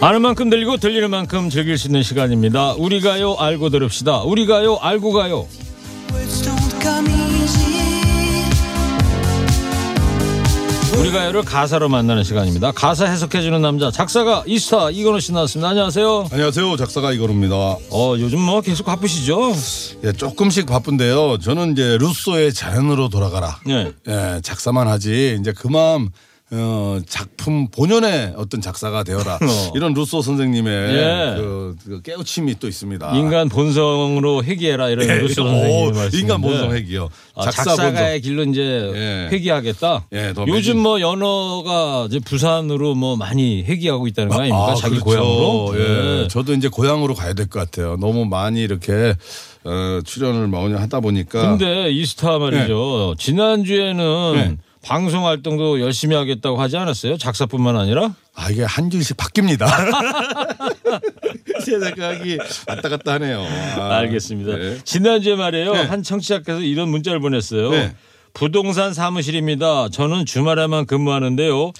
아는 만큼 들리고 들리는 만큼 즐길 수 있는 시간입니다. 우리가요 알고 들읍시다. 우리가요 알고 가요. 우리가요를 가사로 만나는 시간입니다. 가사 해석해주는 남자 작사가 이스타 이건호 씨 나왔습니다. 안녕하세요. 안녕하세요. 작사가 이거입니다. 어 요즘 뭐 계속 바쁘시죠? 예, 조금씩 바쁜데요. 저는 이제 루소의 자연으로 돌아가라. 네. 예, 작사만 하지 이제 그만 어, 작품 본연의 어떤 작사가 되어라. 어. 이런 루소 선생님의 예. 그, 그 깨우침이 또 있습니다. 인간 본성으로 회귀해라 이런 예, 루소 오, 선생님의 말씀. 인간 본성 핵이요. 아, 작사 본성. 길로 이제 예. 회귀하겠다. 예, 더 요즘 뭐 연어가 이제 부산으로 뭐 많이 회귀하고 있다는 거 아닙니까? 자기 그렇죠. 고향으로. 예. 네. 저도 이제 고향으로 가야 될 것 같아요. 너무 많이 이렇게 어, 출연을 많이 하다 보니까 근데 이스타 말이죠. 지난주에는 네. 방송 활동도 열심히 하겠다고 하지 않았어요? 작사뿐만 아니라? 아 이게 한 줄씩 바뀝니다. 제 생각이 왔다 갔다 하네요. 아, 알겠습니다. 네. 지난주에 말이에요. 네. 한 청취자께서 이런 문자를 보냈어요. 네. 부동산 사무실입니다. 저는 주말에만 근무하는데요.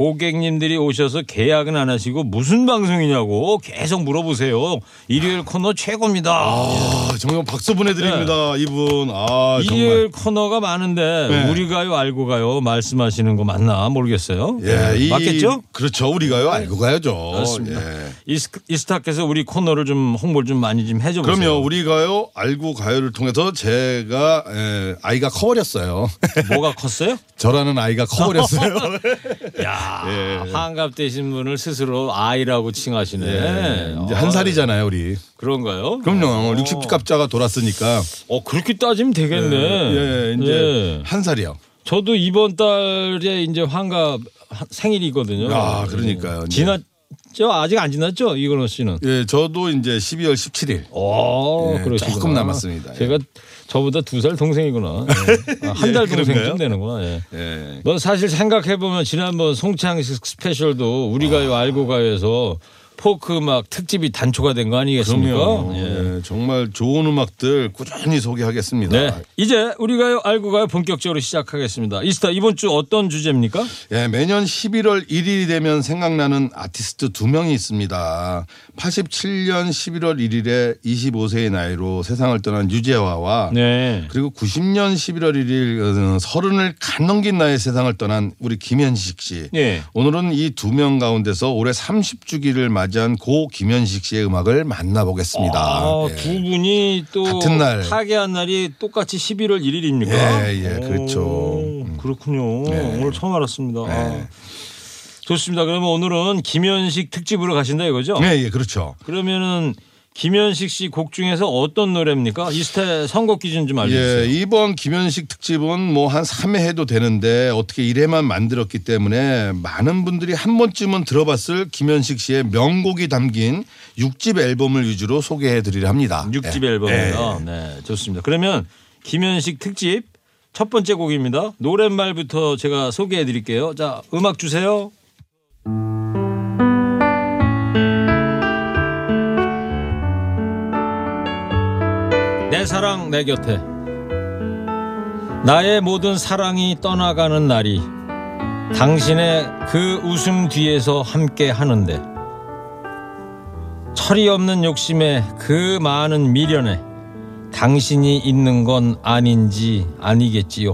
네. 고객님들이 오셔서 계약은 안 하시고 무슨 방송이냐고 계속 물어보세요. 일요일 코너 최고입니다. 아, 정말 박수 보내드립니다. 이분. 아, 정말. 일요일 코너가 많은데 네. 우리가요 알고 가요 말씀하시는 거 맞나 모르겠어요. 예, 이, 맞겠죠? 그렇죠. 우리가요. 알고 가야죠. 맞습니다. 예. 이스, 이스타께서 우리 코너를 좀 홍보를 좀 많이 좀 해줘 보세요. 그럼요. 우리가요. 알고 가요를 통해서 제가 예, 아이가 커버렸어요. 뭐가 컸어요? 저라는 아이가 커버렸어요. 야 예. 환갑 되신 분을 스스로 아이라고 칭하시네. 예, 이제 아, 한 살이잖아요, 우리. 그런가요? 그럼요. 60갑자가 돌았으니까. 어 그렇게 따지면 되겠네. 예, 이제 예. 한 살이요. 저도 이번 달에 이제 환갑 하- 생일이거든요. 아, 그러니까요. 이제. 지났죠? 아직 안 지났죠? 이건호 씨는. 예, 저도 이제 12월 17일. 오, 예. 조금 남았습니다. 예. 제가 저보다 두 살 동생이구나. 예. 아, 한달 예, 동생쯤? 되는구나. 예. 예. 뭐 사실 생각해 보면 지난번 송창식 스페셜도 우리가 요 알고 가요에서 포크 음악 특집이 단초가 된 거 아니겠습니까? 예. 예, 정말 좋은 음악들 꾸준히 소개하겠습니다. 네. 이제 우리가요 알고 가요 본격적으로 시작하겠습니다. 이스타 이번 주 어떤 주제입니까? 예, 매년 11월 1일이 되면 생각나는 아티스트 두 명이 있습니다. 87년 11월 1일에 25세의 나이로 세상을 떠난 유재화와 네. 그리고 90년 11월 1일 어, 서른을 간 넘긴 나이에 세상을 떠난 우리 김현식 씨. 예. 오늘은 이 두 명 가운데서 올해 30주기를 맞이한 고 김현식 씨의 음악을 만나보겠습니다. 아, 예. 두 분이 또 같은 날. 타계한 날이 똑같이 11월 1일입니까? 예, 예, 그렇죠. 오, 그렇군요. 네. 오늘 처음 알았습니다. 네. 아. 좋습니다. 그러면 오늘은 김현식 특집으로 가신다 이거죠? 예, 예, 그렇죠. 그러면은 김현식 씨 곡 중에서 어떤 노래입니까? 이스타 선곡 기준 좀 알려주세요. 예, 이번 김현식 특집은 뭐 한 3회 해도 되는데 어떻게 1회만 만들었기 때문에 많은 분들이 한 번쯤은 들어봤을 김현식 씨의 명곡이 담긴 6집 앨범을 위주로 소개해 드리려 합니다. 육 6집 예. 앨범입니다. 예. 네, 좋습니다. 그러면 김현식 특집 첫 번째 곡입니다. 노랫말부터 제가 소개해 드릴게요. 자, 음악 주세요. 내 사랑 내 곁에 나의 모든 사랑이 떠나가는 날이 당신의 그 웃음 뒤에서 함께 하는데 철이 없는 욕심에 그 많은 미련에 당신이 있는 건 아닌지 아니겠지요.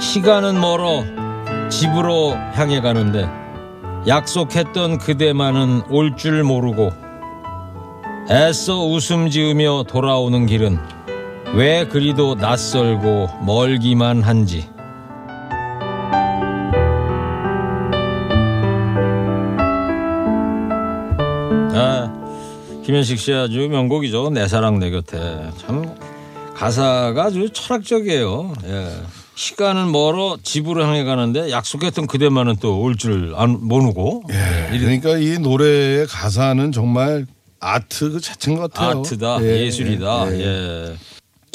시간은 멀어 집으로 향해 가는데 약속했던 그대만은 올 줄 모르고 애써 웃음 지으며 돌아오는 길은 왜 그리도 낯설고 멀기만 한지 아, 김현식 씨 아주 명곡이죠. 내 사랑 내 곁에 참 가사가 아주 철학적이에요. 예. 시간은 멀어 집으로 향해 가는데 약속했던 그대만은 또 올 줄 모르고 예, 그러니까 이 노래의 가사는 정말 아트 그 자체인 것 같아요. art다 예, 예술이다 예, 예.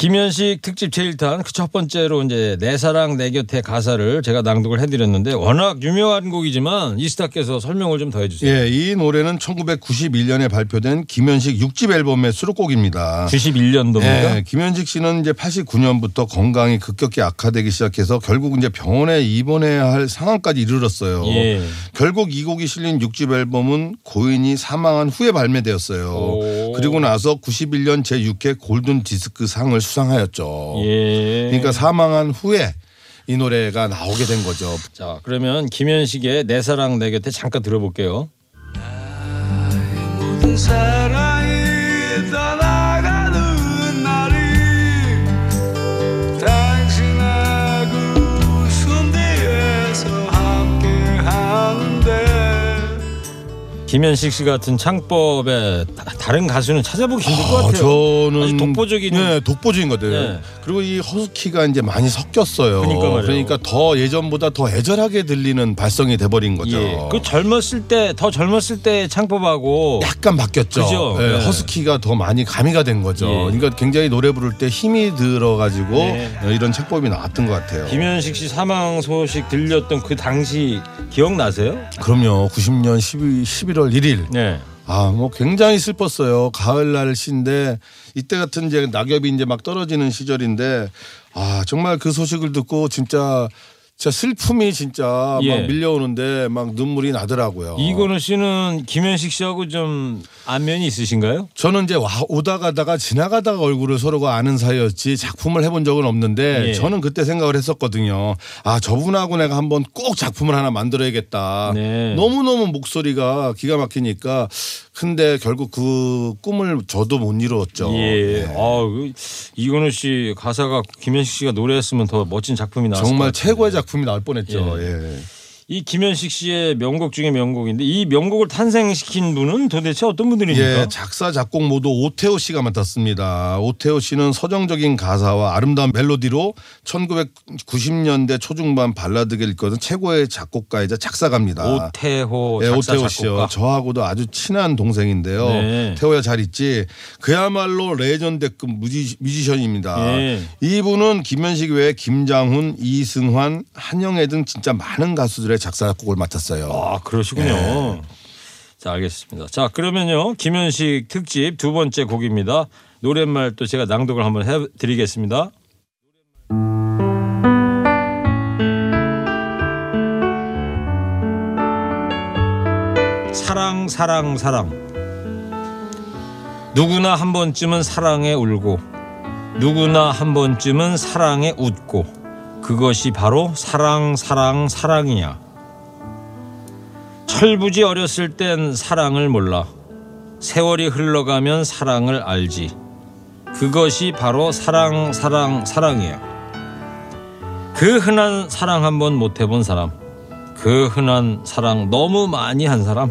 예. 김현식 특집 제1탄 그 첫 번째로 이제 내 사랑 내 곁에 가사를 제가 낭독을 해드렸는데 워낙 유명한 곡이지만 이스타께서 설명을 좀 더 해주세요. 예, 이 노래는 1991년에 발표된 김현식 6집 앨범의 수록곡입니다. 91년도입니까? 예, 김현식 씨는 이제 89년부터 건강이 급격히 악화되기 시작해서 결국 이제 병원에 입원해야 할 상황까지 이르렀어요. 예. 결국 이 곡이 실린 6집 앨범은 고인이 사망한 후에 발매되었어요. 오. 그리고 나서 91년 제6회 골든 디스크 상을 수상하였죠. 예. 그러니까 사망한 후에 이 노래가 나오게 된 거죠. 자 그러면 김현식의 내 사랑 내 곁에 잠깐 들어볼게요. 김현식 씨 같은 창법에 다- 다른 가수는 찾아보기 힘들 것 아, 같아요. 저는 독보적인 네, 독보적인 것들. 네. 그리고 이 허스키가 이제 많이 섞였어요. 그러니까 말이에요. 그러니까 더 예전보다 더 애절하게 들리는 발성이 돼 버린 거죠. 예. 그 젊었을 때 더 젊었을 때 창법하고 약간 바뀌었죠. 그죠? 예, 네. 허스키가 더 많이 가미가 된 거죠. 예. 그러니까 굉장히 노래 부를 때 힘이 들어 가지고 네. 이런 책법이 나왔던 것 같아요. 김현식 씨 사망 소식 들렸던 그 당시 기억나세요? 그럼요. 90년 12, 11월 1일. 네. 아, 뭐 굉장히 슬펐어요. 가을 날씨인데 이때 같은 이제 낙엽이 이제 막 떨어지는 시절인데 아, 정말 그 소식을 듣고 진짜 진짜 슬픔이 진짜 예. 막 밀려오는데 막 눈물이 나더라고요. 이건우 씨는 김현식 씨하고 좀 안면이 있으신가요? 저는 이제 와, 오다 가다가 지나가다가 얼굴을 서로가 아는 사이였지 작품을 해본 적은 없는데 예. 저는 그때 생각을 했었거든요. 아 저분하고 내가 한번 꼭 작품을 하나 만들어야겠다. 네. 너무 너무 목소리가 기가 막히니까 근데 결국 그 꿈을 저도 못 이루었죠. 예. 네. 아, 그 이건우 씨 가사가 김현식 씨가 노래했으면 더 멋진 작품이 나왔을 정말. 최고의 작품이 나올 뻔했죠. 예. 예. 이 김현식 씨의 명곡 중에 명곡인데 이 명곡을 탄생시킨 분은 도대체 어떤 분들입니까? 예, 작사 작곡 모두 오태호 씨가 맡았습니다. 오태호 씨는 서정적인 가사와 아름다운 멜로디로 1990년대 초중반 발라드계를 이끄는 최고의 작곡가이자 작사가입니다. 오태호 예, 작사 오태호 씨요. 작곡가. 저하고도 아주 친한 동생인데요. 네. 태호야 잘 있지. 그야말로 레전드급 뮤지, 뮤지션입니다. 예. 이분은 김현식 외에 김장훈, 이승환, 한영애 등 진짜 많은 가수들의 작사 작곡을 맡았어요. 아 그러시군요. 예. 자 알겠습니다. 자 그러면요 김현식 특집 두 번째 곡입니다. 노랫말 또 제가 낭독을 한번 해드리겠습니다. 사랑 사랑 사랑 누구나 한 번쯤은 사랑에 울고 누구나 한 번쯤은 사랑에 웃고 그것이 바로 사랑 사랑 사랑이야. 철부지 어렸을 땐 사랑을 몰라. 세월이 흘러가면 사랑을 알지. 그것이 바로 사랑, 사랑, 사랑이야. 그 흔한 사랑 한번 못 해본 사람. 그 흔한 사랑 너무 많이 한 사람.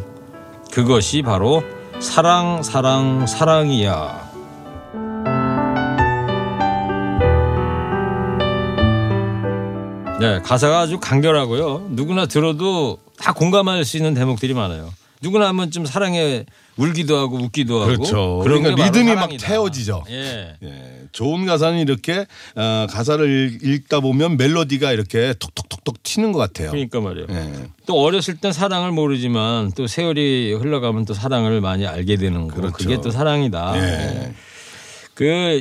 그것이 바로 사랑, 사랑, 사랑이야. 네, 가사가 아주 간결하고요. 누구나 들어도 다 공감할 수 있는 대목들이 많아요. 누구나 한 번쯤 사랑에 울기도 하고 웃기도 하고 그렇죠. 그러니까 리듬이 막. 태워지죠. 예. 예, 좋은 가사는 이렇게 어, 가사를 읽- 읽다 보면 멜로디가 이렇게 톡톡톡톡 튀는 것 같아요. 그러니까 말이에요. 예. 또 어렸을 땐 사랑을 모르지만 또 세월이 흘러가면 또 사랑을 많이 알게 되는 거. 그렇죠. 그게 또 사랑이다. 예. 그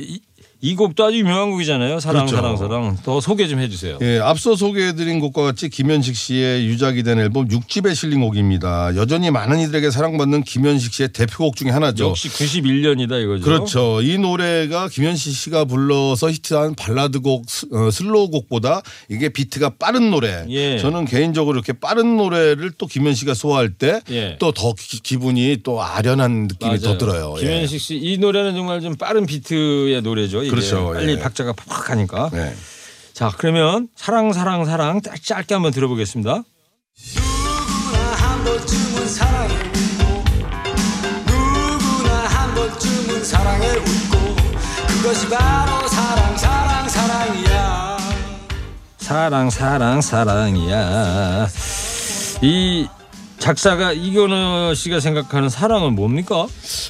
이 곡도 아주 유명한 곡이잖아요. 사랑 그렇죠. 사랑 사랑. 더 소개 좀 해주세요. 예, 앞서 소개해드린 곡과 같이 김현식 씨의 유작이 된 앨범 6집에 실린 곡입니다. 여전히 많은 이들에게 사랑받는 김현식 씨의 대표곡 중에 하나죠. 역시 91년이다 이거죠. 그렇죠. 이 노래가 김현식 씨가 불러서 히트한 발라드곡 스- 어, slow곡보다 이게 비트가 빠른 노래. 예. 저는 개인적으로 이렇게 빠른 노래를 또 김현식 씨가 소화할 때 예. 또더 기분이 또 아련한 느낌이 더 맞아요. 들어요. 예. 김현식 씨 이 노래는 정말 좀 빠른 비트의 노래죠. 이게. 그렇죠. 빨리 예. 박자가 팍팍 하니까. 예. 자 그러면 사랑 사랑 사랑 짧- 짧게 한번 들어보겠습니다. 누구나 한 번쯤은 사랑에 웃고 누구나 한 번쯤은 사랑에 웃고 이것이 바로 사랑 사랑 사랑이야 사랑 사랑 사랑이야. 이 작사가 이건우 씨가 생각하는 사랑은 뭡니까?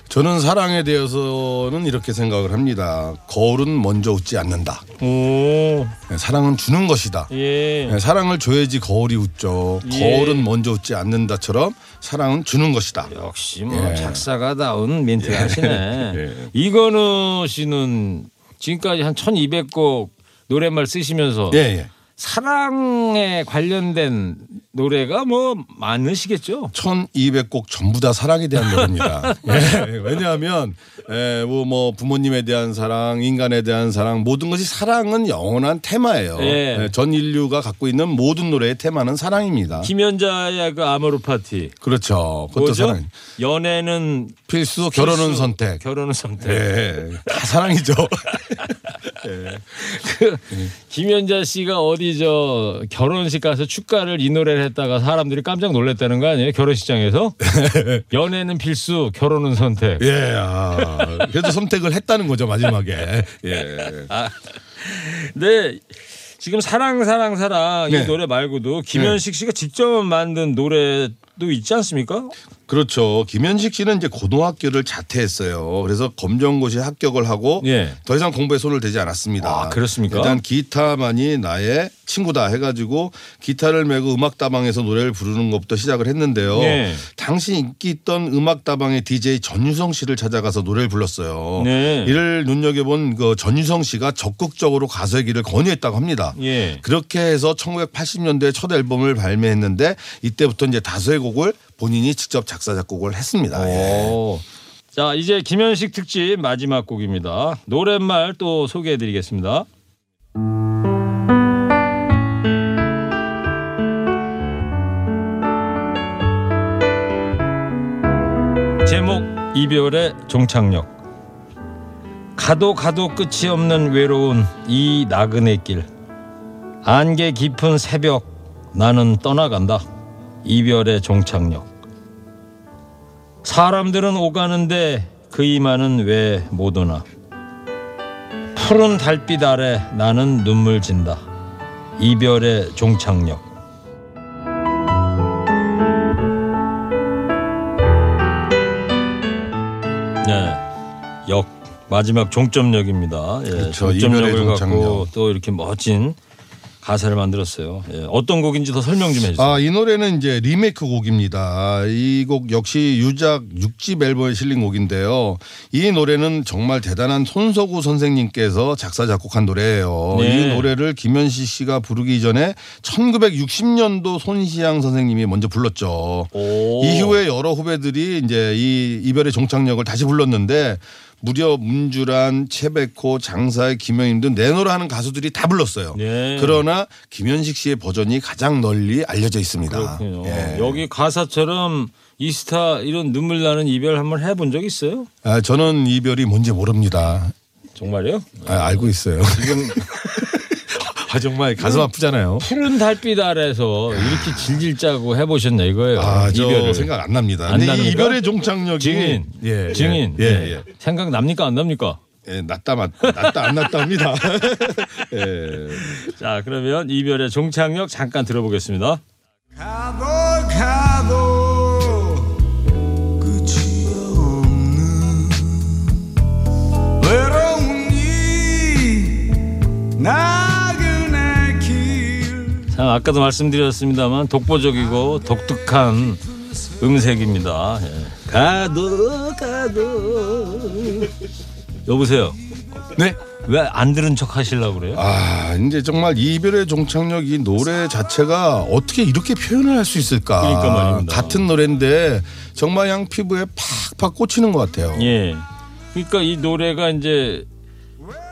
저는 사랑에 대해서는 이렇게 생각을 합니다. 거울은 먼저 웃지 않는다. 오, 네, 사랑은 주는 것이다. 예. 네, 사랑을 줘야지 거울이 웃죠. 예. 거울은 먼저 웃지 않는다처럼 사랑은 주는 것이다. 역시 뭐 예. 작사가다운 멘트 하시네. 예. 이건우 씨는 지금까지 한 1200곡 노랫말 쓰시면서 예, 예. 사랑에 관련된 노래가 뭐 많으시겠죠? 1200곡 전부 다 사랑에 대한 노래입니다. 예, 왜냐하면 예, 뭐, 뭐 부모님에 대한 사랑, 인간에 대한 사랑 모든 것이 사랑은 영원한 테마예요. 예. 예, 전 인류가 갖고 있는 모든 노래의 테마는 사랑입니다. 김연자의 그 아모르 파티. 그렇죠. 그것도 뭐죠? 사랑. 연애는 필수, 결혼은 필수, 선택. 결혼은 선택. 예, 다 사랑이죠. 그 김연자 씨가 어디 저 결혼식 가서 축가를 이 노래를 했다가 사람들이 깜짝 놀랐다는 거 아니에요? 결혼식장에서 연애는 필수, 결혼은 선택. 예, 아, 그래도 선택을 했다는 거죠 마지막에. 예. 네. 지금 사랑 사랑 사랑 네. 이 노래 말고도 김현식 씨가 직접 만든 노래도 있지 않습니까? 그렇죠. 김현식 씨는 이제 고등학교를 자퇴했어요. 그래서 검정고시 합격을 하고 예. 더 이상 공부에 손을 대지 않았습니다. 아, 그렇습니까? 일단 기타만이 나의 친구다 해가지고 기타를 메고 음악다방에서 노래를 부르는 것부터 시작을 했는데요. 네. 당시 인기 있던 음악다방의 DJ 전유성 씨를 찾아가서 노래를 불렀어요. 네. 이를 눈여겨본 그 전유성 씨가 적극적으로 가수의 길을 권유했다고 합니다. 예. 그렇게 해서 1980년대 첫 앨범을 발매했는데 이때부터 이제 다수의 곡을 본인이 직접 작사 작곡을 했습니다. 예. 오. 자, 이제 김현식 특집 마지막 곡입니다. 노랫말 또 소개해 드리겠습니다. 제목 이별의 종착역 가도 가도 끝이 없는 외로운 이 나그네 길 안개 깊은 새벽 나는 떠나간다 이별의 종착역 사람들은 오가는데 그 이마는 왜 못 오나 푸른 달빛 아래 나는 눈물 진다 이별의 종착역 네. 역 마지막 종점역입니다. 예, 그렇죠. 종점역을 갖고. 또 이렇게 멋진 가사를 만들었어요. 예, 어떤 곡인지 더 설명 좀 해주세요. 아, 이 노래는 이제 리메이크 곡입니다. 이 곡 역시 유작 6집 앨범에 실린 곡인데요. 이 노래는 정말 대단한 손석우 선생님께서 작사 작곡한 노래예요. 네. 이 노래를 김현식 씨가 부르기 전에 1960년도 손시양 선생님이 먼저 불렀죠. 오. 이후에 여러 후배들이 이제 이 이별의 종착역을 다시 불렀는데 무려 문주란, 최백호, 장사의 김영임 등 내노라 하는 가수들이 다 불렀어요. 네. 그러나 김현식 씨의 버전이 가장 널리 알려져 있습니다. 예. 여기 가사처럼 이스타 이런 눈물 나는 이별 한번 해본 적 있어요? 아, 저는 이별이 뭔지 모릅니다. 정말요? 아, 알고 있어요. 지금 아, 정말 가슴 아프잖아요. 푸른 달빛 아래서 이렇게 질질 짜고 해보셨냐 이거예요. 아, 저 이별을. 생각 안 납니다. 안 근데 이 납니까? 이별의 종착역이 증인, 예, 증인, 예, 예. 예, 예. 생각 납니까 안 납니까? 예, 낫다 맞, 낫다 안 낫다 합니다. 예. 자 그러면 이별의 종착역 잠깐 들어보겠습니다. 가도 가도 끝이 없는 외로운 이 아까도 말씀드렸습니다만 독보적이고 독특한 음색입니다. 예. 가도 가도 여보세요. 네. 왜 안 들은 척 하시려고 그래요? 아, 이제 정말 이별의 종착역 이 노래 자체가 어떻게 이렇게 표현을 할 수 있을까? 그러니까 말입니다. 같은 노래인데 정말 양 피부에 팍팍 꽂히는 것 같아요. 예. 그러니까 이 노래가 이제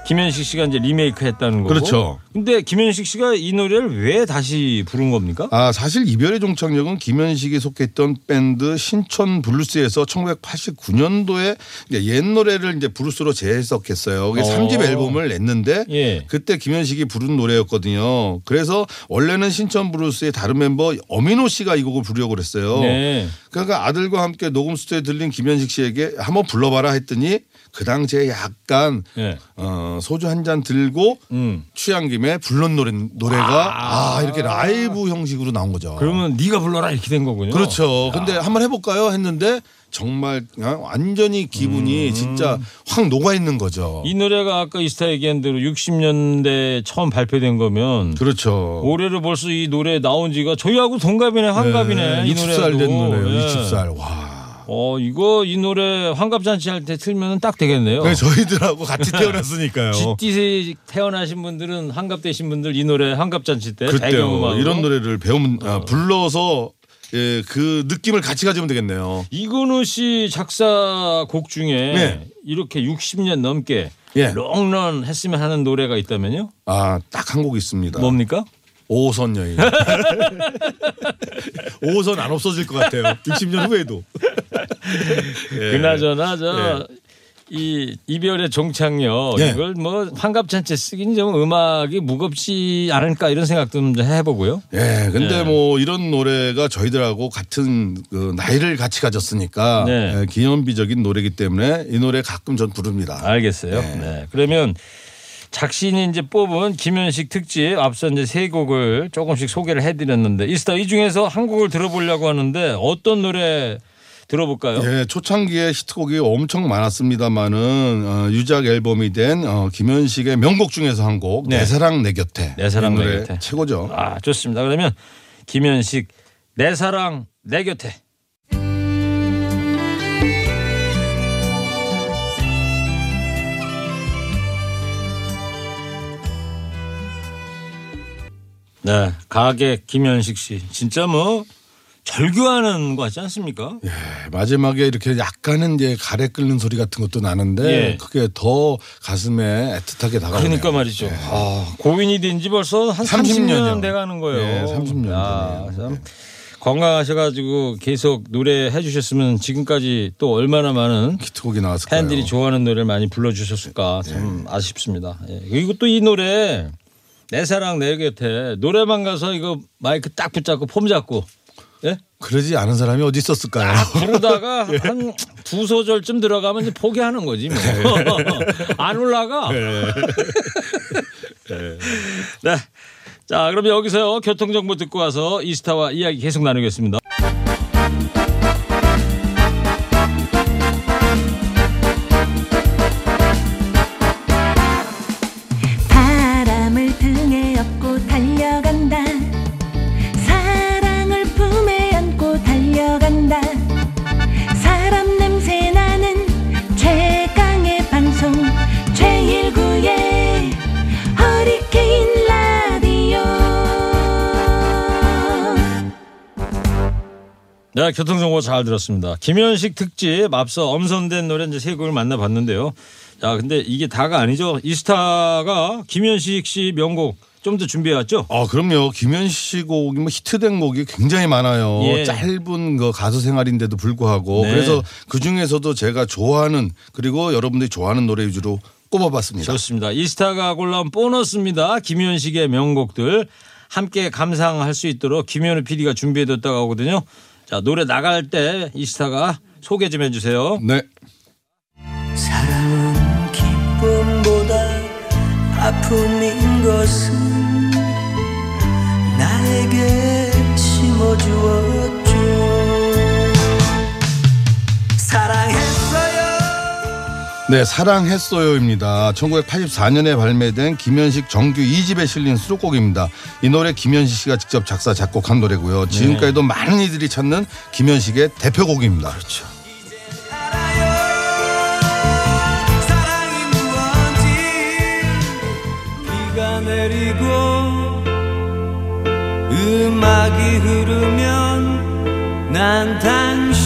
김현식 씨가 이제 리메이크 했다는 거고. 그렇죠. 근데 김현식 씨가 이 노래를 왜 다시 부른 겁니까? 아, 사실 이별의 종착역은 김현식이 속했던 밴드 신촌 블루스에서 1989년도에 옛 노래를 이제 블루스로 재해석했어요. 그게 어. 3집 앨범을 냈는데 예. 그때 김현식이 부른 노래였거든요. 그래서 원래는 신촌 블루스의 다른 멤버 엄인호 씨가 이 곡을 부르려고 그랬어요. 네. 그러니까 아들과 함께 녹음 스튜디오에 들린 김현식 씨에게 한번 불러봐라 했더니 그 당시에 약간 예. 어, 소주 한 잔 들고 음. 취한 김에 불렀 노래 노래가 아, 이렇게 라이브 형식으로 나온 거죠. 그러면 네가 불러라 이렇게 된 거군요. 그렇죠. 근데 한번 해볼까요? 했는데 정말 그냥 완전히 기분이 진짜 확 녹아 있는 거죠. 이 노래가 아까 이스타 얘기한 대로 60년대 처음 발표된 거면 그렇죠. 올해로 벌써 이 노래 나온 지가 저희하고 동갑이네 환갑이네 이 60살 노래도. 된 노래요. 예. 60살. 와. 어 이거 이 노래 환갑잔치 할 때 틀면 딱 되겠네요. 그래 저희들하고 같이 태어났으니까요. GT세 태어나신 분들은 환갑 되신 분들 이 노래 환갑잔치 때 그때요. 이런 노래를 배우면 아, 불러서 예, 그 느낌을 같이 가지면 되겠네요. 이근우 씨 작사 곡 중에 네. 이렇게 60년 넘게 예. 롱런 했으면 하는 노래가 있다면요? 아, 딱 한 곡 있습니다. 뭡니까? 5호선 여인. 5호선 안 없어질 것 같아요. 60년 후에도. 예. 그나저나 저이 이별의 종착역 예. 이걸 뭐 환갑잔치 쓰긴 좀 음악이 무겁지 않을까 이런 생각도 좀 해보고요. 예, 근데 예. 뭐 이런 노래가 저희들하고 같은 그 나이를 같이 가졌으니까 네. 예, 기념비적인 노래이기 때문에 이 노래 가끔 전 부릅니다. 알겠어요. 네. 그러면 작신이 이제 뽑은 김현식 특집 앞서 이제 세 곡을 조금씩 소개를 해드렸는데 이스타 이 중에서 한 곡을 들어보려고 하는데 어떤 노래 들어볼까요? 예, 초창기에 히트곡이 엄청 많았습니다만은 어, 유작 앨범이 된 어, 김현식의 명곡 중에서 한 곡, 네. 내 사랑 내 곁에. 내 사랑 이내 곁에. 최고죠. 아 좋습니다. 그러면 김현식 내 사랑 내 곁에. 네, 가게 김현식 씨 진짜 뭐 절규하는 거 같지 않습니까? 예, 마지막에 이렇게 약간은 이제 가래 끓는 소리 같은 것도 나는데 예. 그게 더 가슴에 애틋하게 다가오네요. 그러니까 말이죠. 아, 고인이 된 지 벌써 한 30 년이요. 30년 돼가는 거예요. 네, 30년 아. 참 건강하셔가지고 계속 노래 해주셨으면 지금까지 또 얼마나 많은 히트곡이 나왔을까요? 팬들이 좋아하는 노래를 많이 불러주셨을까 참 아쉽습니다. 예. 그리고 또 이 노래 내 사랑 내 곁에 노래방 가서 이거 마이크 딱 붙잡고 폼 잡고 예? 그러지 않은 사람이 어디 있었을까요? 부르다가 한두 소절쯤 들어가면 이제 포기하는 거지 뭐. 안 올라가. 네. 자, 그럼 여기서 교통정보 듣고 와서 이스타와 이야기 계속 나누겠습니다. 네, 교통정보 잘 들었습니다. 김현식 특집 앞서 엄선된 노래 이제 세 곡을 만나봤는데요. 자, 근데 이게 다가 아니죠. 이스타가 김현식 씨 명곡 좀 더 준비해왔죠? 아, 그럼요. 김현식 곡이 뭐 히트된 곡이 굉장히 많아요. 예. 짧은 그 가수 생활인데도 불구하고 네. 그래서 그 중에서도 제가 좋아하는 그리고 여러분들이 좋아하는 노래 위주로 꼽아봤습니다. 좋습니다. 이스타가 골라온 보너스입니다. 김현식의 명곡들 함께 감상할 수 있도록 김현우 PD가 준비해뒀다고 하거든요. 자, 노래 나갈 때 이스타가 소개 좀 해주세요. 네. 사랑은 기쁨보다 아픔인 것은 나에게 심어주었죠 사랑했어요 네, 사랑했어요입니다. 1984년에 발매된 김현식 정규 2집에 실린 수록곡입니다. 이 노래 김현식 씨가 직접 작사 작곡한 노래고요. 네. 지금까지도 많은 이들이 찾는 김현식의 대표곡입니다. 그렇죠. 알아요 사랑이 무언지 비가 내리고 음악이 흐르면 난 당신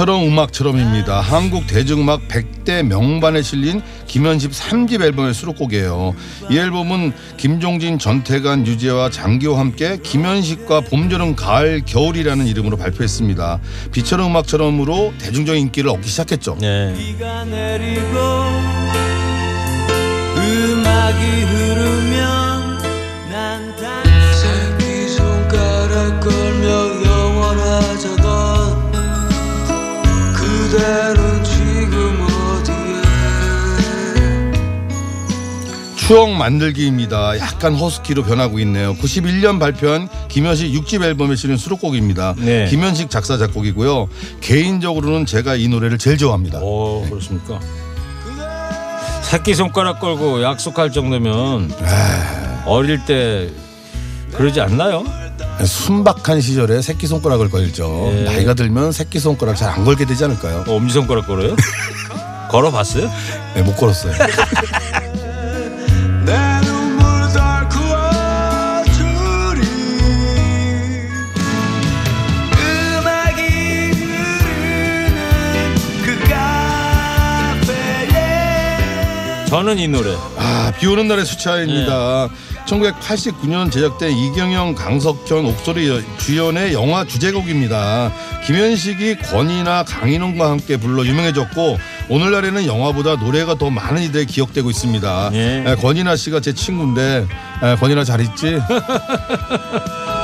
비처럼 음악처럼입니다. 한국 대중음악 100대 명반에 실린 김현식 3집 앨범의 수록곡이에요. 이 앨범은 김종진, 전태관, 유재와 장기호와 함께 김현식과 봄, 여름, 가을, 겨울이라는 이름으로 발표했습니다. 비처럼 음악처럼으로 대중적인 인기를 얻기 시작했죠. 네. 비가 내리고 음악이 흐르면 추억 만들기입니다. 약간 허스키로 변하고 있네요. 91년 발표한 김현식 6집 앨범에 실린 수록곡입니다. 네. 김현식 작사 작곡이고요. 개인적으로는 제가 이 노래를 제일 좋아합니다. 오 그렇습니까? 새끼 손가락 걸고 약속할 정도면 어릴 때 그러지 않나요? 순박한 시절에 새끼 손가락을 걸죠. 예. 나이가 들면 새끼 손가락 잘 안 걸게 되지 않을까요? 어, 엄지 손가락 걸어요? 걸어봤어요? 네, 못 걸었어요. 저는 이 노래 아, 비 오는 날의 수차입니다. 1989년 제작된 이경영, 강석현, 옥소리 주연의 영화 주제곡입니다. 김현식이 권이나 강인홍과 함께 불러 유명해졌고 오늘날에는 영화보다 노래가 더 많은 이들에 기억되고 있습니다. 예. 에, 권이나 씨가 제 친구인데 에, 권이나 잘 있지?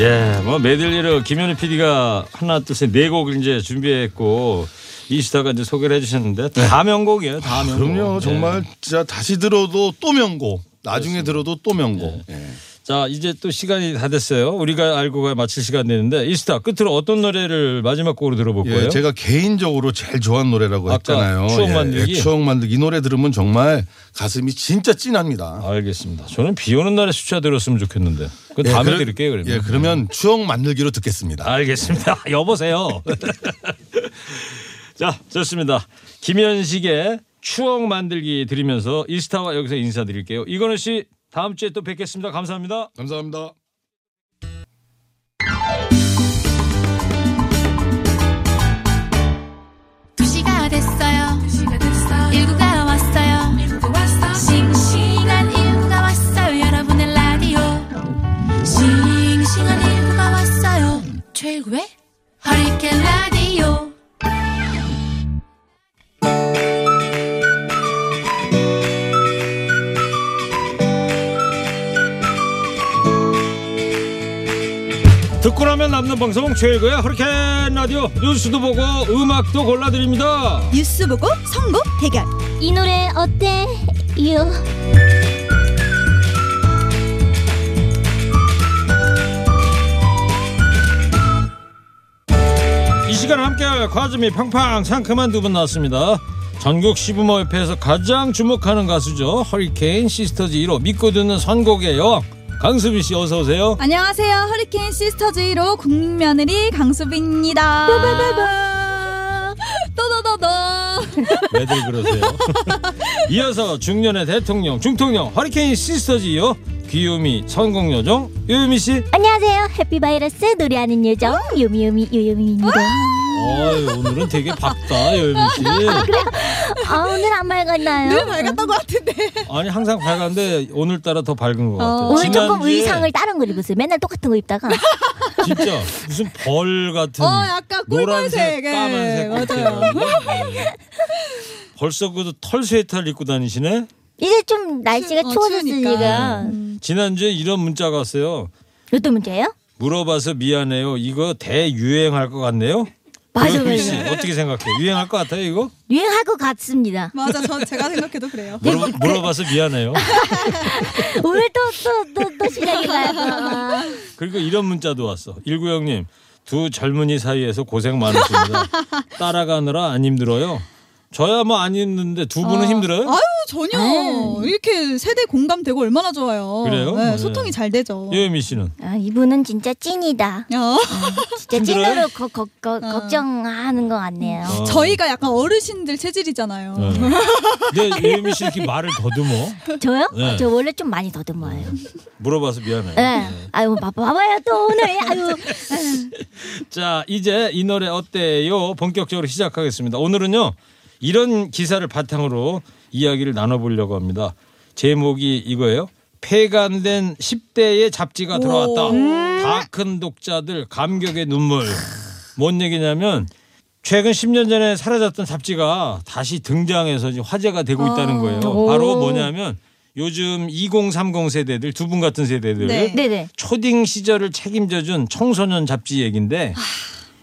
예, 뭐 메들리를 김현우 PD가 하나 둘셋 네 곡을 이제 준비했고 이 시다가 이제 소개를 해주셨는데 다 명곡이에요, 다 명곡. 네. 그럼요. 예. 정말 진짜 다시 들어도 또 명곡. 나중에 들어도 또 명곡. 예. 자 이제 또 시간이 다 됐어요. 우리가 알고 가 마칠 시간 됐는데 이스타 끝으로 어떤 노래를 마지막 곡으로 들어볼 예, 거예요? 제가 개인적으로 제일 좋아하는 노래라고 했잖아요. 추억 예, 만들기? 예, 추억 만들기 이 노래 들으면 정말 가슴이 진짜 찐합니다. 알겠습니다. 저는 비 오는 날에 수차 들었으면 좋겠는데 그 다음에 그러- 드릴게요 그러면. 예, 그러면 추억 만들기로 듣겠습니다. 알겠습니다. 여보세요. 자, 좋습니다. 김현식의 추억 만들기 드리면서 이스타와 여기서 인사드릴게요. 이건우 씨 다음 주에 또 뵙겠습니다. 감사합니다. 감사합니다. 두시가 됐어요. 일구가 왔어요. 싱싱한 일구가 왔어요. 여러분의 라디오. 싱싱한 일구가 왔어요. 최고의 허리케인 라디오. 나면 남는 방송 최고의 허리케인 라디오 뉴스도 보고 음악도 골라드립니다. 뉴스 보고 선곡 대결 이 노래 어때? 요. 이 시간 함께할 과즙이 팡팡 상큼한 두 분 나왔습니다. 전국 시부모협회에서 가장 주목하는 가수죠. 허리케인 시스터즈 1호 믿고 듣는 선곡의 여왕 강수빈 씨 어서 오세요. 안녕하세요 허리케인 시스터즈 1호 국민 며느리 강수빈입니다 또더더더 왜들 그러세요? 이어서 중년의 대통령 중통령 허리케인 시스터즈 2호 귀요미 선곡요정 요요미 씨. 안녕하세요. 해피바이러스 노래하는 요정 요미요미 요요미입니다. 어이, 오늘은 되게 밝다 요요미 씨. 아 오늘 안 맑았나요? 늘 밝았던 것 같은데 아니 항상 밝았는데 오늘따라 더 밝은 것 같아요. 오늘 조금 지난주에 의상을 다른 걸 입었어요. 맨날 똑같은 거 입다가 진짜 무슨 벌 같은 어 약간 노란색, 꿀벌색 예, 까만색 맞아요 네. 벌써 그털 스웨터를 입고 다니시네. 이제 좀 날씨가 추- 어, 추워졌으니까 지난주에 이런 문자가 왔어요. 어떤 문제예요? 물어봐서 미안해요. 이거 대유행할 것 같네요. 맞아, 맞아. 씨 어떻게 생각해? 유행할 것 같아요 이거? 유행할 것 같습니다. 맞아 저 제가 생각해도 그래요 물어, 물어봐서 미안해요. 오늘 또또또또 시작인가요? 그리고 이런 문자도 왔어. 일구형님 두 젊은이 사이에서 고생 많으십니다. 따라가느라 안 힘들어요. 저야 뭐 안 힘든데 두 분은 아, 힘들어요? 아유 전혀 이렇게 세대 공감되고 얼마나 좋아요 그래요? 네, 네. 소통이 잘 되죠 요요미 씨는 아 이분은 진짜 찐이다. 어, 진짜 힘들어요? 찐으로 거, 거, 거, 걱정하는 것 같네요. 어. 저희가 약간 어르신들 체질이잖아요 네. 근데 요요미 씨 이렇게 말을 더듬어. 저요? 네. 저 원래 좀 많이 더듬어요. 물어봐서 미안해요. 네. 아유 봐- 봐봐요 또 오늘 아유 자, 이제 이 노래 어때요? 본격적으로 시작하겠습니다. 오늘은요, 이런 기사를 바탕으로 이야기를 나눠보려고 합니다. 제목이 이거예요. 폐간된 10대의 잡지가 돌아왔다. 다 큰 독자들 감격의 눈물. 뭔 얘기냐면 최근 10년 전에 사라졌던 잡지가 다시 등장해서 지금 화제가 되고 있다는 거예요. 바로 뭐냐면 요즘 2030 세대들 두 분 같은 세대들 네. 초딩 시절을 책임져준 청소년 잡지 얘긴데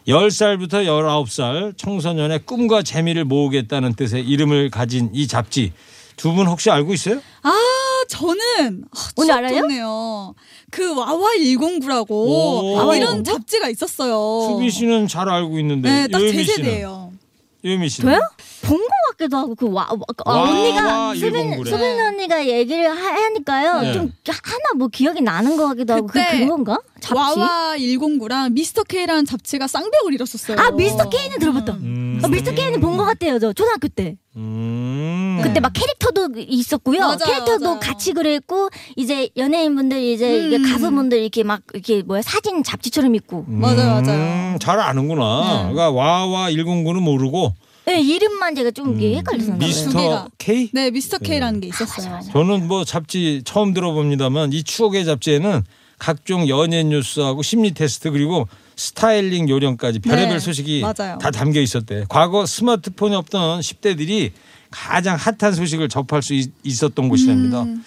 10살부터 19살 청소년의 꿈과 재미를 모으겠다는 뜻의 이름을 가진 이 잡지 두 분 혹시 알고 있어요? 아 저는 오늘 알아요? 좋네요. 그 와와 109라고 오. 이런 잡지가 있었어요. 수빈 씨는 잘 알고 있는데 네, 딱 제 세대예요. 요미 씨는 저요? 본 것 같기도 하고 그 와, 와, 아, 와, 언니가 와, 수빈 109 래. 수빈 언니가 얘기를 하, 하니까요 네. 좀 하나 뭐 기억이 나는 것 같기도 하고 그 그건가 잡지? 와와 109랑 미스터 K라는 잡지가 쌍벽을 이뤘었어요. 아 미스터 K는 들어봤다. 음. 어, 미스터 K는 본 것 같아요 저 초등학교 때. 음. 그때 막 캐릭터도 있었고요. 맞아요, 캐릭터도 맞아요. 같이 그랬고 이제 연예인분들 이제 이게 음. 가수분들 이렇게 막 이렇게 뭐야 사진 잡지처럼 있고. 맞아요, 맞아요. 음, 잘 아는구나. 그러니까 와와 109는 모르고 네, 이름만 제가 좀 이게 헷갈렸나 봐요. 두 미스터. K? 네, 미스터 K라는 게 있었어요. 저는 뭐 잡지 처음 들어봅니다만 이 추억의 잡지에는 각종 연예 뉴스하고 심리 테스트 그리고 스타일링 요령까지 별의별 네, 소식이 맞아요. 다 담겨 있었대. 과거 스마트폰이 없던 10대들이 가장 핫한 소식을 접할 수 있, 었던 곳이랍니다. 음.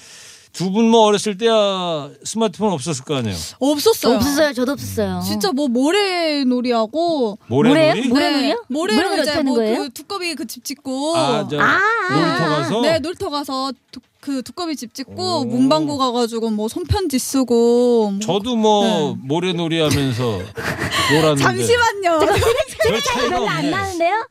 두 분 뭐 어렸을 때야 스마트폰 없었을 거 아니에요. 없었어요. 없었어요. 저도 없었어요. 진짜 뭐 모래놀이하고 모래놀이? 모래요? 모래놀이요? 네, 모래놀이 이제 하는 뭐 거예요? 그 두꺼비 그 집 짓고 아, 저 아, 놀이터 가서 네, 놀이터 가서 두, 그 두꺼비 집 짓고 오. 문방구 가가지고 뭐 손편지 쓰고 뭐 저도 뭐 네. 모래놀이 하면서 놀았는데 잠시만요. 별 차이가 별로 안 없네. 나는데요?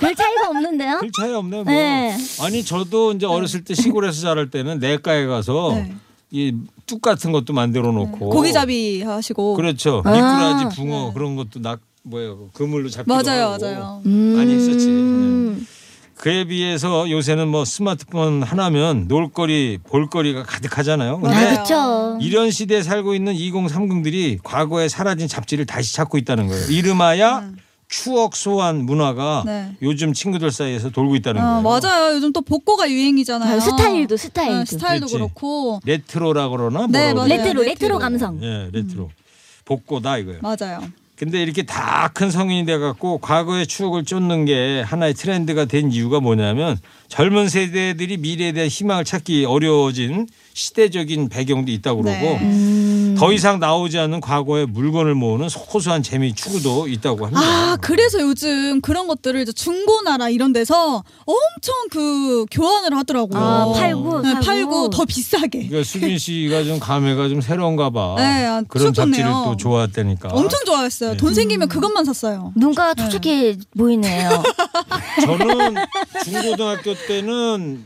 별 차이가 없는데요? 별 차이 없네 뭐. 네. 아니 저도 이제 어렸을 때 시골에서 자랄 때는 내과에 가서 네. 이뚝 같은 것도 만들어 놓고 고기잡이 하시고 그렇죠. 아. 미꾸라지, 붕어 그런 것도 낙 뭐예요 그물로 잡기도 맞아요, 하고 맞아요. 많이 했었지. 음. 네. 그에 비해서 요새는 뭐 스마트폰 하나면 놀거리, 볼거리가 가득하잖아요. 근데 맞아요. 그렇죠. 이런 시대에 살고 있는 2030들이 과거에 사라진 잡지를 다시 찾고 있다는 거예요. 이름하야 추억 소환 문화가 네. 요즘 친구들 사이에서 돌고 있다는 아, 거예요. 맞아요. 요즘 또 복고가 유행이잖아요. 아, 스타일도 스타일도. 네, 스타일도 그렇지. 그렇고 레트로라 그러나 네, 뭐라? 레트로 레트로. 레트로 감성. 예, 레트로. 복고다 이거예요. 맞아요. 근데 이렇게 다 큰 성인이 돼 갖고 과거의 추억을 쫓는 게 하나의 트렌드가 된 이유가 뭐냐면 젊은 세대들이 미래에 대한 희망을 찾기 어려워진 시대적인 배경도 있다고 그러고 네. 음. 더 이상 나오지 않는 과거의 물건을 모으는 소소한 재미 추구도 있다고 합니다. 아, 그래서 요즘 그런 것들을 이제 중고나라 이런 데서 엄청 그 교환을 하더라고요. 아, 팔고, 네, 팔고. 팔고 더 비싸게. 그러니까 수빈 씨가 좀 감회가 좀 새로운가 봐. 네, 아, 그런 추억 잡지를. 또 좋아했다니까. 엄청 좋아했어요. 네. 돈 생기면 그것만 샀어요. 눈가가 촉촉해 보이네요. 저는 중고등학교 때는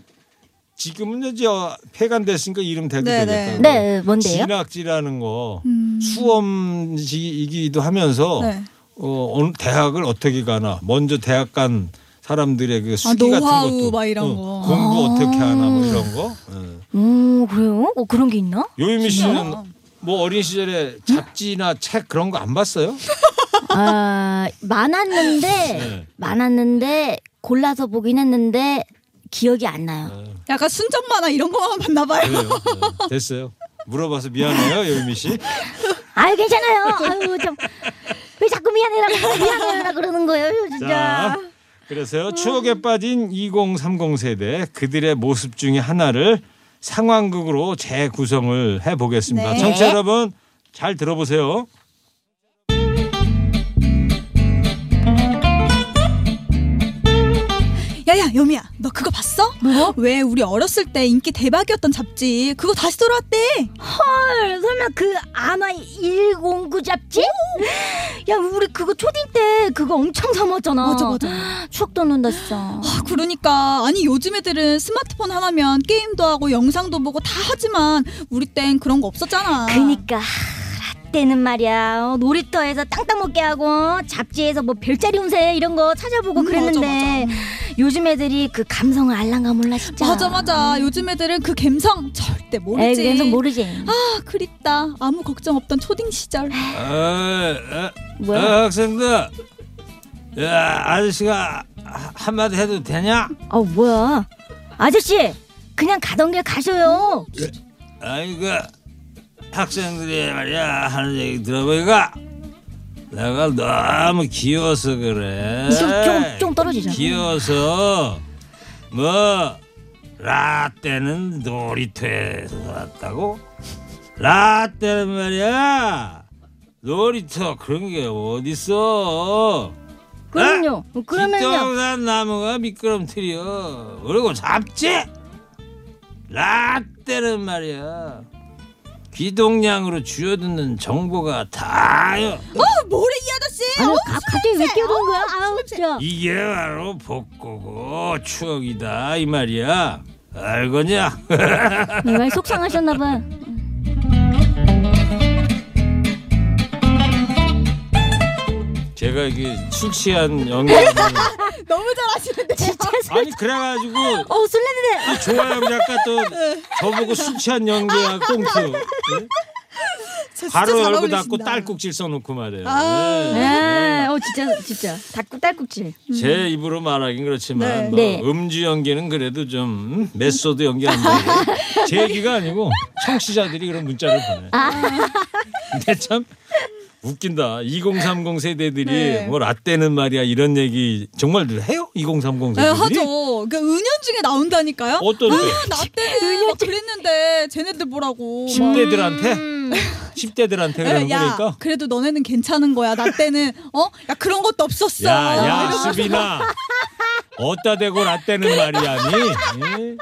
지금은 이제 폐간됐으니까 이름 대도 네, 되겠다. 네, 뭔데요? 진학지라는 거 음. 수험이기도 하면서 네. 어, 어느 대학을 어떻게 가나 먼저 대학 간 사람들의 그 수기 아, 노하우 같은 것도 막 이런 어, 거. 공부 아. 어떻게 하나 뭐 이런 거. 예. 오 그래요? 어 그런 게 있나? 요유미 씨는? 뭐 어린 시절에 잡지나 책 그런 거 안 봤어요? 아 많았는데 네. 많았는데 골라서 보긴 했는데 기억이 안 나요. 약간 순정 만화 이런 거만 봤나 봐요. 그래요. 네. 됐어요. 물어봐서 미안해요, 요유미 씨. 아유 괜찮아요. 아유 좀왜 자꾸 미안해라 미안해라 그러는 거예요 진짜. 자, 그래서요 추억에 빠진 2030 세대 그들의 모습 중에 하나를 상황극으로 재구성을 해보겠습니다. 네. 청취자 여러분 잘 들어보세요. 야야 여미야 너 그거 봤어? 뭐? 왜 우리 어렸을 때 인기 대박이었던 잡지 그거 다시 돌아왔대. 헐 설마 그 아마 109 잡지? 야 우리 그거 초딩 때 그거 엄청 삼았잖아. 맞아, 맞아. 추억 돋는다 진짜. 아 그러니까 아니 요즘 애들은 스마트폰 하나면 게임도 하고 영상도 보고 다 하지만 우리 땐 그런 거 없었잖아. 그니까 때는 말이야 어, 놀이터에서 땅땅 먹게 하고 잡지에서 뭐 별자리 운세 이런 거 찾아보고 음, 그랬는데 맞아, 요즘 애들이 그 감성을 알랑가 몰라 진짜 맞아 맞아 요즘 애들은 그 감성 절대 모르지. 에이 감성 모르지 아 그립다 아무 걱정 없던 초딩 시절. 아, 뭐야? 아, 학생들, 야 아저씨가 하- 한마디 해도 되냐? 어 뭐야 아저씨 그냥 가던 길 가셔요 아이 그 학생들이 말이야 하는 얘기 들어보니까 내가 너무 귀여워서 그래. 좀, 좀, 좀 떨어지자 귀여워서 뭐 라떼는 놀이터에서 왔다고? 라떼는 말이야 놀이터 그런 게 어딨어? 그럼요. 그러면요. 뒷동산 나무가 미끄럼틀이여. 그리고 잡지. 라떼는 말이야. 귀동냥으로 쥐어듣는 정보가 다요. 어 뭐래 이 아저씨? 아니 가, 갑자기 왜 끼어든 거야? 아우 진짜. 이게 바로 복고고 추억이다 이 말이야. 알거냐? 왜 속상하셨나 봐. 제가 이게 술 취한 연기를 너무 잘하시는데. 아니 그래가지고 어 술래네. 이 조아영 작가 또 저보고 술 취한 연기야 꽁트. 예? 저 진짜 바로 잘 열고 어울리신다. 닫고 딸꾹질 써놓고 말이에요. 아. 네. 네. 어 진짜 진짜 닭국 딸꾹질. 제 입으로 말하긴 그렇지만 네. 뭐 네. 음주 연기는 그래도 좀 음, 메소드 연기한다. 제 얘기가 아니고 청취자들이 그런 문자를 보내. 근데 참 웃긴다. 2030 세대들이 네. 뭐 라떼는 말이야 이런 얘기 정말 해요? 2030 네, 세대들이? 하죠. 그 은연중에 나온다니까요. 어떤데? 아, 나 때는 막 그랬는데 쟤네들 뭐라고. 막. 10대들한테? 10대들한테 그러는 네, 야, 거니까? 그래도 너네는 괜찮은 거야. 나 때는 어, 야 그런 것도 없었어. 야, 야. 수빈아. 어따 대고 라떼는 말이야 니? 예?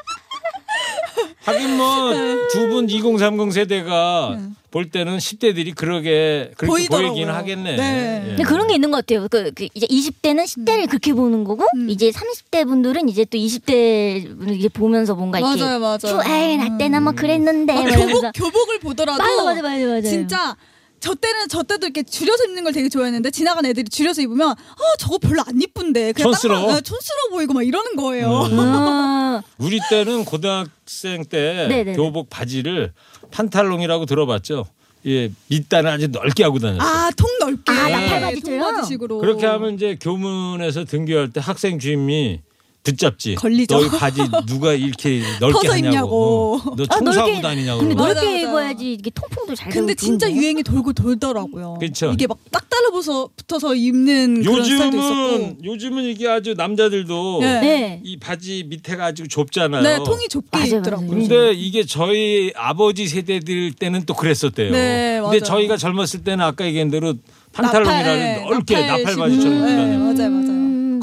하긴 뭐 두 분 2030 세대가 볼 때는 10대들이 그러게 그렇게 보이더라고요. 보이긴 하겠네. 네. 예. 근데 그런 게 있는 것 같아요. 그, 그 이제 20대는 10대를 그렇게 보는 거고 음. 이제 30대 분들은 이제 또 20대 분을 이제 보면서 뭔가 이렇게 맞아요, 에이 나 때나 뭐 그랬는데 막막 교복 이러면서 교복을 보더라도 맞아 맞아 맞아 맞아 진짜 저 때는 저 때도 이렇게 줄여서 입는 걸 되게 좋아했는데 지나간 애들이 줄여서 입으면 아 저거 별로 안 이쁜데 그냥 촌스러워. 딱 봐- 어, 촌스러워 보이고 막 이러는 거예요. 어, 우리 때는 고등학생 때 네네네. 교복 바지를 판탈롱이라고 들어봤죠. 예, 밑단을 아주 넓게 하고 다녔어요. 아 통 넓게 아, 나팔바지처럼? 통바지식으로 그렇게 하면 이제 교문에서 등교할 때 학생 주임이 붙잡지. 걸리죠. 너희 바지 누가 이렇게 넓게 하냐고. 입냐고. 어, 너 아, 총사고 넓게- 다니냐고. 근데 그러고. 맞아, 넓게 맞아. 입어야지 이게 통풍도 잘 근데 진짜 좋은데. 유행이 돌고 돌더라고요. 그쵸. 이게 막 딱 달라붙어서 붙어서 입는 그런 스타일도 요즘은 있었고. 요즘은 이게 아주 남자들도 네. 네. 이 바지 밑에가 아주 좁잖아요. 네, 통이 좁게 맞아요, 입더라고요. 근데 이게 저희 아버지 세대들 때는 또 그랬었대요. 네, 근데 맞아요. 저희가 젊었을 때는 아까 얘기한 대로 판탈론이라는 나팔, 넓게 나팔 나팔 바지처럼 입고 네. 맞아요, 맞아요.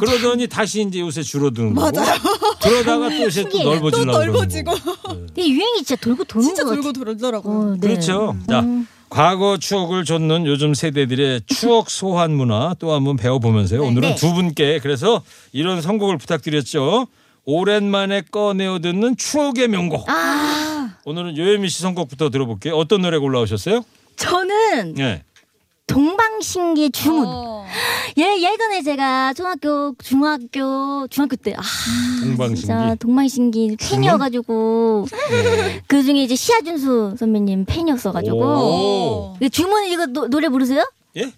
그러더니 다시 이제 요새 줄어드는 거고. 맞아요. 그러다가 또 요새 또 신기해요. 넓어지려고 넓어지고 근데 유행이 진짜 돌고 도는 진짜 것 같아. 돌고 돌더라고 요. 어, 네. 그렇죠. 자, 과거 추억을 좇는 요즘 세대들의 추억 소환 문화 또 한번 배워보면서요. 오늘은 네. 두 분께 그래서 이런 선곡을 부탁드렸죠. 오랜만에 꺼내어 듣는 추억의 명곡. 아 오늘은 요예미 씨 선곡부터 들어볼게요. 어떤 노래 골라오셨어요? 저는 네. 동방신기의 주문. 어. 예 예전에 제가 초등학교 중학교 중학교 때 아. 동방신기. 진짜 동방신기 팬이어가지고 그 중에 이제 시아준수 선배님 팬이었어가지고 오. 그 주문 이거 노, 노래 부르세요? 예?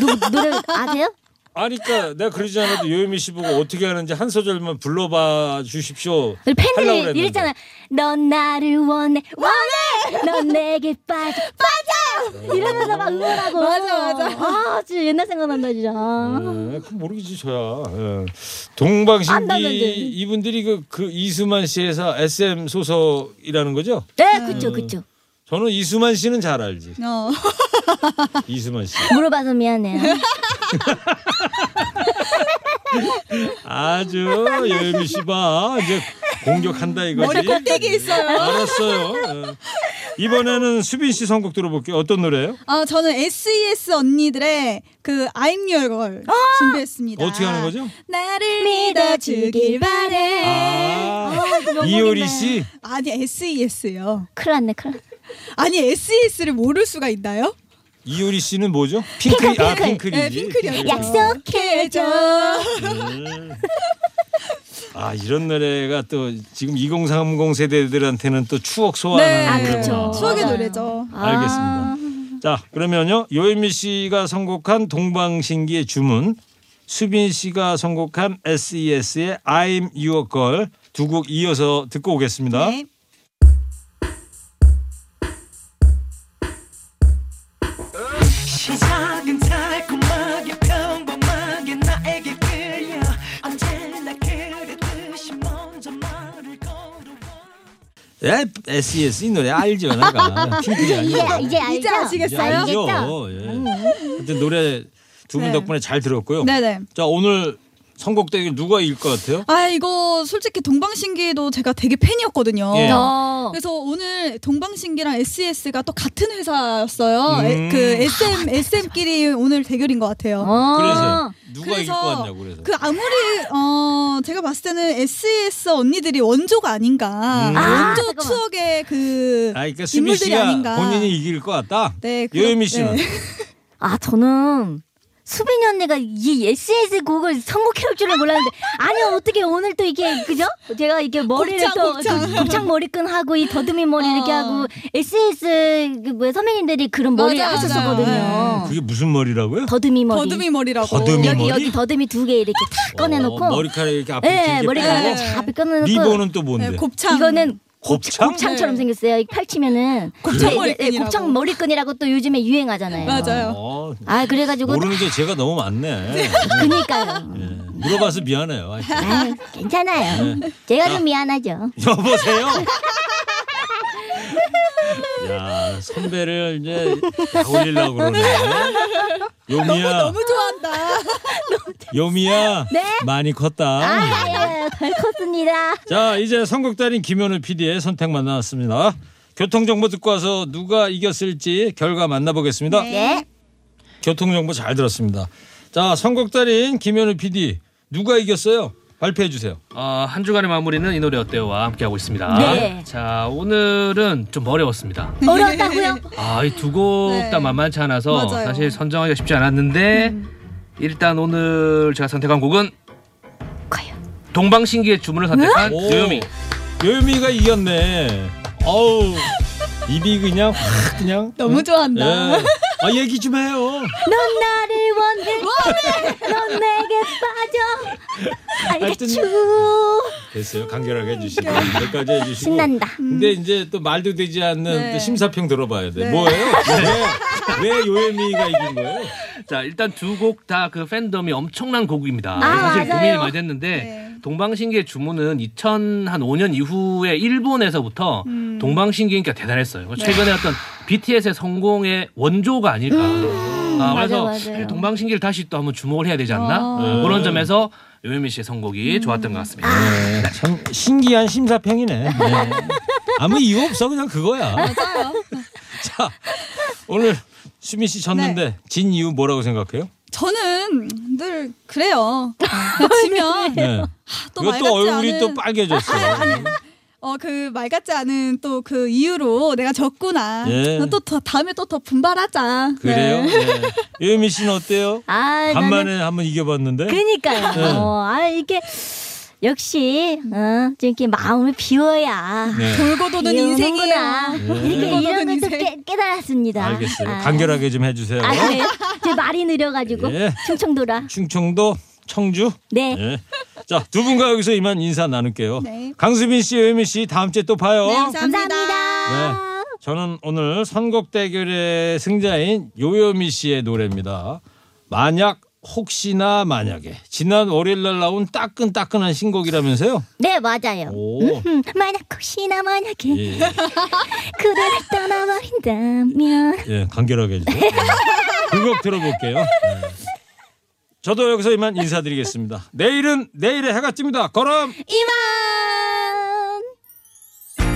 노, 노래 아세요? 아니, 그러니까 내가 그러지 않아도 요예미 씨 보고 어떻게 하는지 한 소절만 불러봐 주십시오. 팬들이. 이랬잖아. 넌 나를 원해 원해 넌 내게 빠져 빠져 이러면서 막 응원하고 맞아, 맞아. 아 진짜 옛날 생각난다 진짜 네, 그럼 모르겠지 저야. 예. 안 동방신기. 이분들이 그, 그 이수만 씨에서 SM 소속이라는 거죠? 네 그쵸 그쵸 저는 이수만 씨는 잘 알지. 어. 이수만 씨. 물어봐서 미안해요 아주 예미 씨봐 이제 공격한다 이거지. 머리 꼭대기 있어요. 알았어요. 예. 이번에는 수빈 씨 선곡 들어볼게요. 어떤 노래예요? 아 저는 SES 언니들의 그 I'm Your Girl 준비했습니다. 어떻게 하는 거죠? 나를 믿어주길 바래. 아, 이효리 씨. 아니 SES요. 큰일 났네 큰일 났네 아니 SES를 모를 수가 있나요? 이효리 씨는 뭐죠? 핑클, 핑클, 아 핑클. 네, 핑클이었죠. 약속해줘 음. 아 이런 노래가 또 지금 2030 세대들한테는 또 추억 소환하는 네, 아. 그쵸. 추억의. 노래죠. 알겠습니다. 자 그러면요 요예미 씨가 선곡한 동방신기의 주문, 수빈 씨가 선곡한 SES의 I'm Your Girl 두 곡 이어서 듣고 오겠습니다. 네. 네, SES 이 노래 알죠, 내가. 이제 이제 알죠? 이제 아시겠어요? 알죠. 알겠죠? 예. 하여튼 노래 두 분 네. 덕분에 잘 들었고요. 네네. 자, 오늘 선곡 대결 누가 이길 것 같아요? 아 이거 솔직히 동방신기도 제가 되게 팬이었거든요. 예. 어. 그래서 오늘 동방신기랑 SES가 또 같은 회사였어요. 음. 에, 그 SM SM끼리 오늘 대결인 것 같아요. 어. 그래서 누가 이길 그래서 것 같냐고 그래서. 그 아무리 어 제가 봤을 때는 SES 언니들이 원조가 아닌가 음. 아, 원조 잠깐만. 추억의 그 아, 그러니까 인물들이 씨가 아닌가. 본인이 이길 것 같다. 네, 그렇- 요요미 씨는 네. 아 저는 수빈이 언니가 이 SS 곡을 선곡해올 줄은 몰랐는데 아니 어떻게 오늘 또 이게 그죠? 제가 이게 머리를 곱창, 또 곱창. 곱창 머리끈 하고 이 더듬이 머리 이렇게 어. 하고 SS 그 뭐야 선배님들이 그런 머리 맞아요, 하셨었거든요. 맞아요. 그게 무슨 머리라고요? 더듬이 머리. 더듬이 머리라고. 더듬이 여기 머리? 여기 더듬이 두 개 이렇게 탁 꺼내놓고. 어, 머리카락 이렇게 앞에 네, 빼고. 네. 잘 꺼내놓고. 리본은 또 뭔데? 네, 곱창. 이거는 곱창? 곱창처럼 네. 생겼어요. 펼치면은 곱창 네, 네, 머리끈이라고. 곱창 머리끈이라고 또 요즘에 유행하잖아요. 맞아요. 어, 아 그래가지고 모르는 게 제가 너무 많네. 그니까요. 예, 물어봐서 미안해요. 하여튼. 아, 괜찮아요. 제가 좀 미안하죠. 여보세요. 야 선배를 이제 다 올리려고 그러네. 요미야, 너무 좋아한다. 요미야, 네? 많이 컸다. 아, 덜 컸습니다. 자 이제 선곡달인 김현우 PD의 선택만 나왔습니다. 교통정보 듣고 와서 누가 이겼을지 결과 만나보겠습니다. 네. 교통정보 잘 들었습니다. 자 선곡달인 김현우 PD 누가 이겼어요? 발표해 주세요. 어, 한 주간의 마무리는 이 노래 어때요와 함께 하고 있습니다. 네. 자, 오늘은 좀 어려웠습니다. 어려웠다고요? 아, 이 두 곡다 네. 만만치 않아서 맞아요. 사실 선정하기가 쉽지 않았는데 일단 오늘 제가 선택한 곡은 과연. 동방신기의 주문을 선택한 오. 요요미. 요요미가 이겼네. 어우 입이 그냥 확 그냥 너무 좋아한다. 예. 아 얘기 좀 해요. 넌 나를 원해. 넌 내게 빠져. 하여튼 알겠죠. 됐어요. 간결하게 해주시고 여기까지 해주시고. 신난다. 근데 이제 또 말도 되지 않는 네. 또 심사평 들어봐야 돼. 네. 뭐예요? 왜, 왜 요요미가 이긴 거예요? 자, 일단 두 곡 다 그 팬덤이 엄청난 곡입니다. 아, 사실 맞아요. 고민이 많이 됐는데 네. 동방신기의 주문은 2005년 이후에 일본에서부터 음. 동방신기니까 대단했어요. 최근에 어떤 BTS의 성공의 원조가 아닐까. 아, 그래서 음. 맞아요, 맞아요. 동방신기를 다시 또 한번 주목을 해야 되지 않나? 아. 네, 그런 점에서 요요미 씨의 선곡이 음. 좋았던 것 같습니다. 네, 참 신기한 심사평이네. 네. 아무 이유 없어 그냥 그거야. 맞아요. 자 오늘 수미 씨 졌는데 네. 진 이유 뭐라고 생각해요? 저는 늘 그래요. 지면 네. 또말또 같지 얼굴이 않은 또 빨개졌어. 어 그 말 같지 않은 또 그 이유로 내가 졌구나. 예. 또 더, 다음에 또 더 분발하자. 그래요? 네. 네. 요미 씨는 어때요? 아, 나는 간만에 한번 이겨봤는데. 그니까요. 네. 어, 아 이게 역시 어, 좀 이렇게 마음을 비워야 네. 돌고 도는. 인생이에요. 네. 이렇게 돌고 이런 걸또 인생. 깨 달았습니다. 알겠어요. 아. 간결하게 좀 해주세요. 아 그래요? 제 말이 느려가지고 예. 충청도라. 충청도 청주. 네. 예. 자, 두 분과 여기서 이만 인사 나눌게요. 네. 강수빈 씨, 요미 씨, 다음 주에 또 봐요. 네, 감사합니다. 네. 저는 오늘 선곡 대결의 승자인 요요미 씨의 노래입니다. 만약 혹시나 만약에 지난 월요일 날 나온 따끈따끈한 신곡이라면서요? 네 맞아요. 오. 음, 만약 혹시나 만약에 예, 그대를 떠나버린다면 예 간결하게 해주세요. 네. 그곡 들어볼게요. 네. 저도 여기서 이만 인사드리겠습니다. 내일은 내일의 해가 찝니다. 걸음 이만.